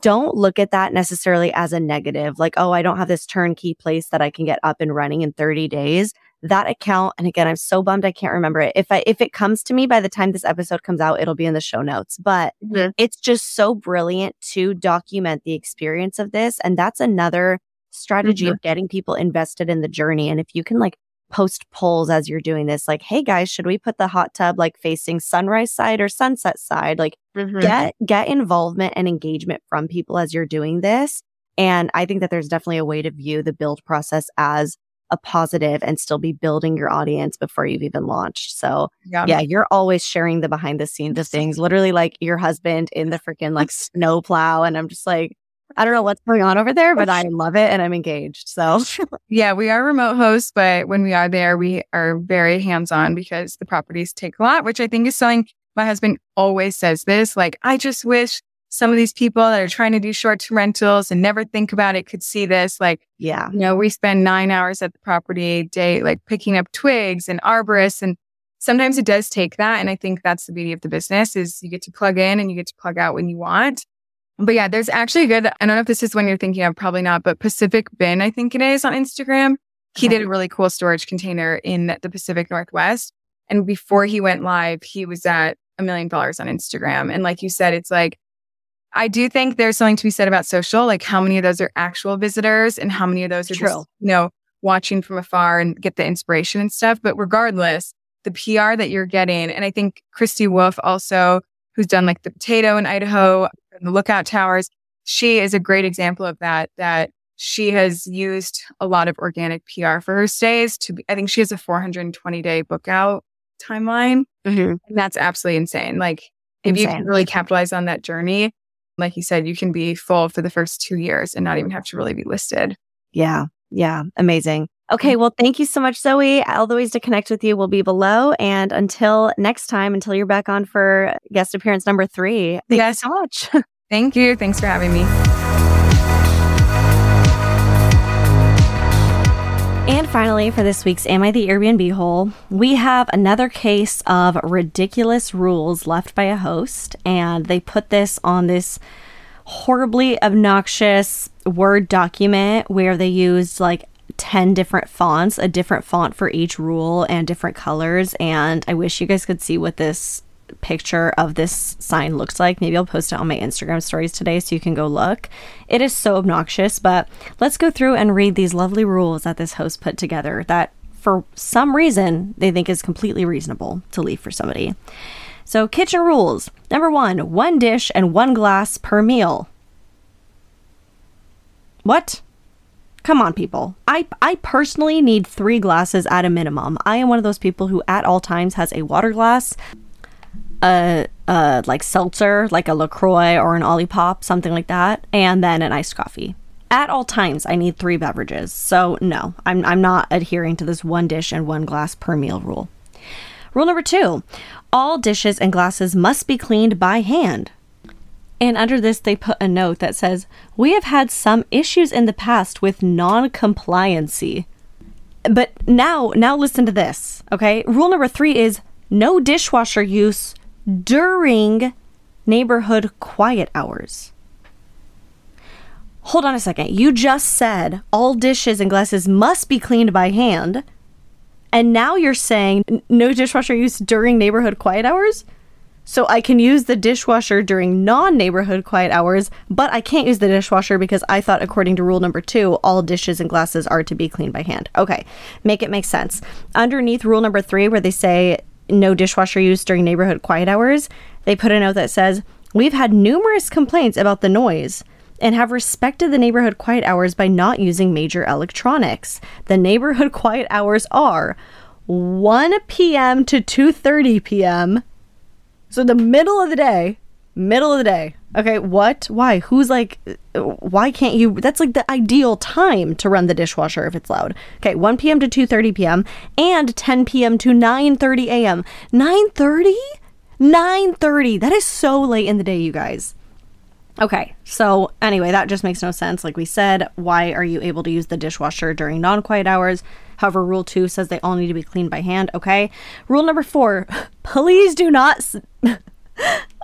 Don't look at that necessarily as a negative, like, oh, I don't have this turnkey place that I can get up and running in 30 days. That account, and again, I'm so bummed I can't remember it. If I if it comes to me by the time this episode comes out, it'll be in the show notes. But mm-hmm. it's just so brilliant to document the experience of this. And that's another strategy mm-hmm. of getting people invested in the journey. And if you can like post polls as you're doing this like hey guys should we put the hot tub like facing sunrise side or sunset side? Like mm-hmm. get get involvement and engagement from people as you're doing this and i think that there's definitely a way to view the build process as a positive and still be building your audience before you've even launched. So yeah, yeah you're always sharing the behind the scenes of things literally like your husband in the freaking like snow plow and i'm just like I don't know what's going on over there, but I love it and I'm engaged. So, yeah, we are remote hosts, but when we are there, we are very hands on because the properties take a lot, which I think is something my husband always says this. Like, I just wish some of these people that are trying to do short term rentals and never think about it could see this. Like, yeah, you know, we spend nine hours at the property day, like picking up twigs and arborists. And sometimes it does take that. And I think that's the beauty of the business is you get to plug in and you get to plug out when you want. But yeah, there's actually a good, I don't know if this is one you're thinking of, probably not, but Pacific Bin, I think it is on Instagram. He okay. did a really cool storage container in the Pacific Northwest. And before he went live, he was at a million followers on Instagram. And like you said, it's like, I do think there's something to be said about social, like how many of those are actual visitors and how many of those are True. just, you know, watching from afar and get the inspiration and stuff. But regardless, the PR that you're getting, and I think Kristie Wolfe also, who's done like the potato in Idaho, the lookout towers. She is a great example of that, that she has used a lot of organic PR for her stays to be, I think she has a 420 day book out timeline. Mm-hmm. And that's absolutely insane. Like if insane. you can really capitalize on that journey, like you said, you can be full for the first two years and not even have to really be listed. Yeah. Yeah. Amazing. Okay. Well, thank you so much, Zoey. All the ways to connect with you will be below. And until next time, until you're back on for guest appearance number three, thank yes. you so much. thank you. Thanks for having me. And finally, for this week's Am I the Airbnb Hole, we have another case of ridiculous rules left by a host. And they put this on this horribly obnoxious Word document where they used like 10 different fonts, a different font for each rule and different colors. And I wish you guys could see what this picture of this sign looks like. Maybe I'll post it on my Instagram stories today so you can go look. It is so obnoxious, but let's go through and read these lovely rules that this host put together that for some reason they think is completely reasonable to leave for somebody. So, kitchen rules. Number one, one dish and one glass per meal. What? Come on, people. I, I personally need three glasses at a minimum. I am one of those people who at all times has a water glass, a, a like seltzer, like a LaCroix or an Olipop, something like that, and then an iced coffee. At all times, I need three beverages. So, no, I'm, I'm not adhering to this one dish and one glass per meal rule. Rule number two all dishes and glasses must be cleaned by hand. And under this, they put a note that says, We have had some issues in the past with non compliancy. But now, now listen to this, okay? Rule number three is no dishwasher use during neighborhood quiet hours. Hold on a second. You just said all dishes and glasses must be cleaned by hand. And now you're saying no dishwasher use during neighborhood quiet hours? So I can use the dishwasher during non neighborhood quiet hours, but I can't use the dishwasher because I thought, according to rule number two, all dishes and glasses are to be cleaned by hand. Okay, make it make sense. Underneath rule number three, where they say no dishwasher use during neighborhood quiet hours, they put a note that says, We've had numerous complaints about the noise and have respected the neighborhood quiet hours by not using major electronics. The neighborhood quiet hours are 1 p.m. to 2:30 p.m. So the middle of the day, middle of the day. Okay, what? Why? Who's like uh, why can't you That's like the ideal time to run the dishwasher if it's loud. Okay, 1 p.m. to 2:30 p.m. and 10 p.m. to 9:30 a.m. 9:30? 9:30. That is so late in the day, you guys. Okay, so anyway, that just makes no sense. Like we said, why are you able to use the dishwasher during non quiet hours? However, rule two says they all need to be cleaned by hand. Okay. Rule number four please do not. S-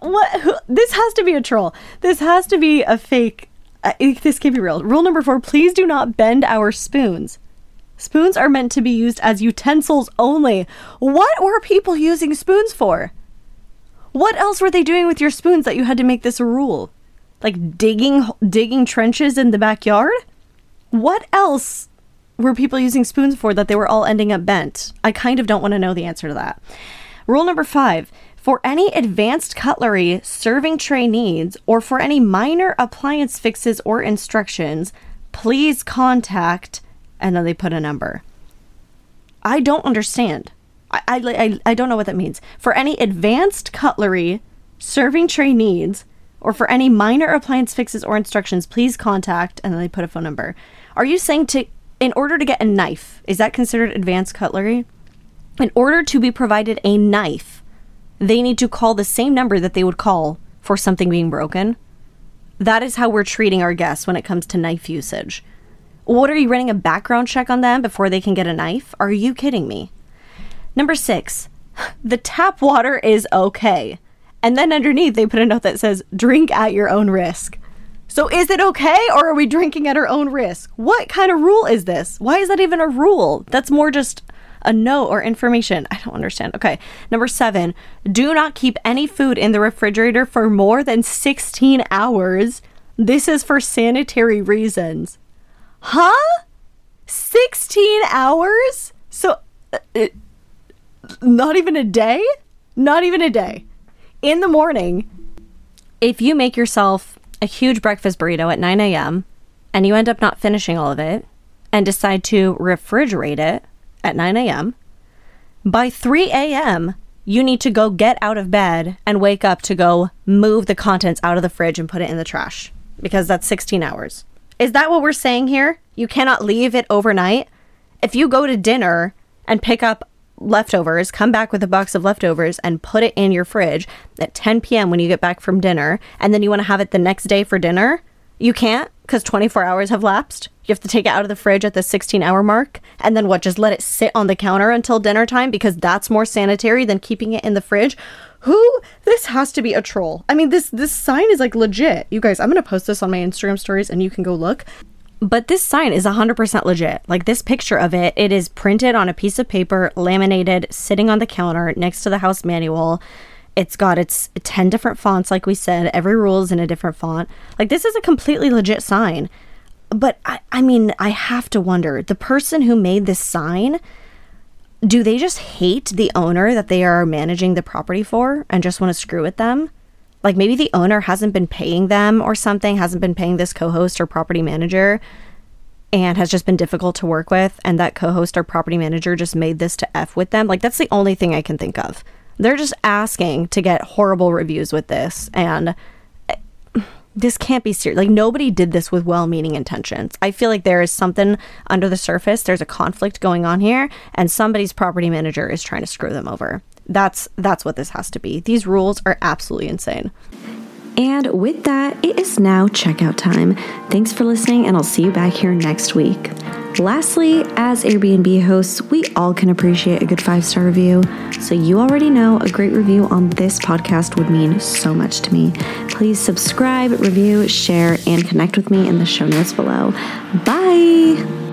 what? This has to be a troll. This has to be a fake. Uh, this can't be real. Rule number four please do not bend our spoons. Spoons are meant to be used as utensils only. What were people using spoons for? What else were they doing with your spoons that you had to make this a rule? like digging digging trenches in the backyard? What else were people using spoons for that they were all ending up bent? I kind of don't want to know the answer to that. Rule number 5. For any advanced cutlery serving tray needs or for any minor appliance fixes or instructions, please contact and then they put a number. I don't understand. I, I, I don't know what that means. For any advanced cutlery serving tray needs or for any minor appliance fixes or instructions, please contact, and then they put a phone number. Are you saying to, in order to get a knife, is that considered advanced cutlery? In order to be provided a knife, they need to call the same number that they would call for something being broken. That is how we're treating our guests when it comes to knife usage. What are you running a background check on them before they can get a knife? Are you kidding me? Number six, the tap water is okay. And then underneath, they put a note that says, drink at your own risk. So is it okay or are we drinking at our own risk? What kind of rule is this? Why is that even a rule? That's more just a note or information. I don't understand. Okay. Number seven, do not keep any food in the refrigerator for more than 16 hours. This is for sanitary reasons. Huh? 16 hours? So, uh, uh not even a day? Not even a day in the morning, if you make yourself a huge breakfast burrito at 9 a.m. and you end up not finishing all of it and decide to refrigerate it at 9 a.m., by 3 a.m., you need to go get out of bed and wake up to go move the contents out of the fridge and put it in the trash because that's 16 hours. Is that what we're saying here? You cannot leave it overnight? If you go to dinner and pick up leftovers, come back with a box of leftovers and put it in your fridge at 10 p.m. when you get back from dinner, and then you want to have it the next day for dinner, you can't because 24 hours have lapsed. You have to take it out of the fridge at the 16 hour mark, and then what? Just let it sit on the counter until dinner time because that's more sanitary than keeping it in the fridge. Who? This has to be a troll. I mean, this this sign is like legit. You guys, I'm gonna post this on my Instagram stories, and you can go look. But this sign is 100% legit. Like this picture of it, it is printed on a piece of paper, laminated, sitting on the counter next to the house manual. It's got its 10 different fonts, like we said. Every rule is in a different font. Like this is a completely legit sign. But I, I mean, I have to wonder the person who made this sign, do they just hate the owner that they are managing the property for and just want to screw with them? Like maybe the owner hasn't been paying them or something, hasn't been paying this co host or property manager and has just been difficult to work with. And that co host or property manager just made this to F with them. Like, that's the only thing I can think of. They're just asking to get horrible reviews with this. And eh, this can't be serious. Like, nobody did this with well meaning intentions. I feel like there is something under the surface. There's a conflict going on here, and somebody's property manager is trying to screw them over. That's that's what this has to be. These rules are absolutely insane. And with that, it is now checkout time. Thanks for listening, and I'll see you back here next week. Lastly, as Airbnb hosts, we all can appreciate a good five star review. So, you already know a great review on this podcast would mean so much to me. Please subscribe, review, share, and connect with me in the show notes below. Bye.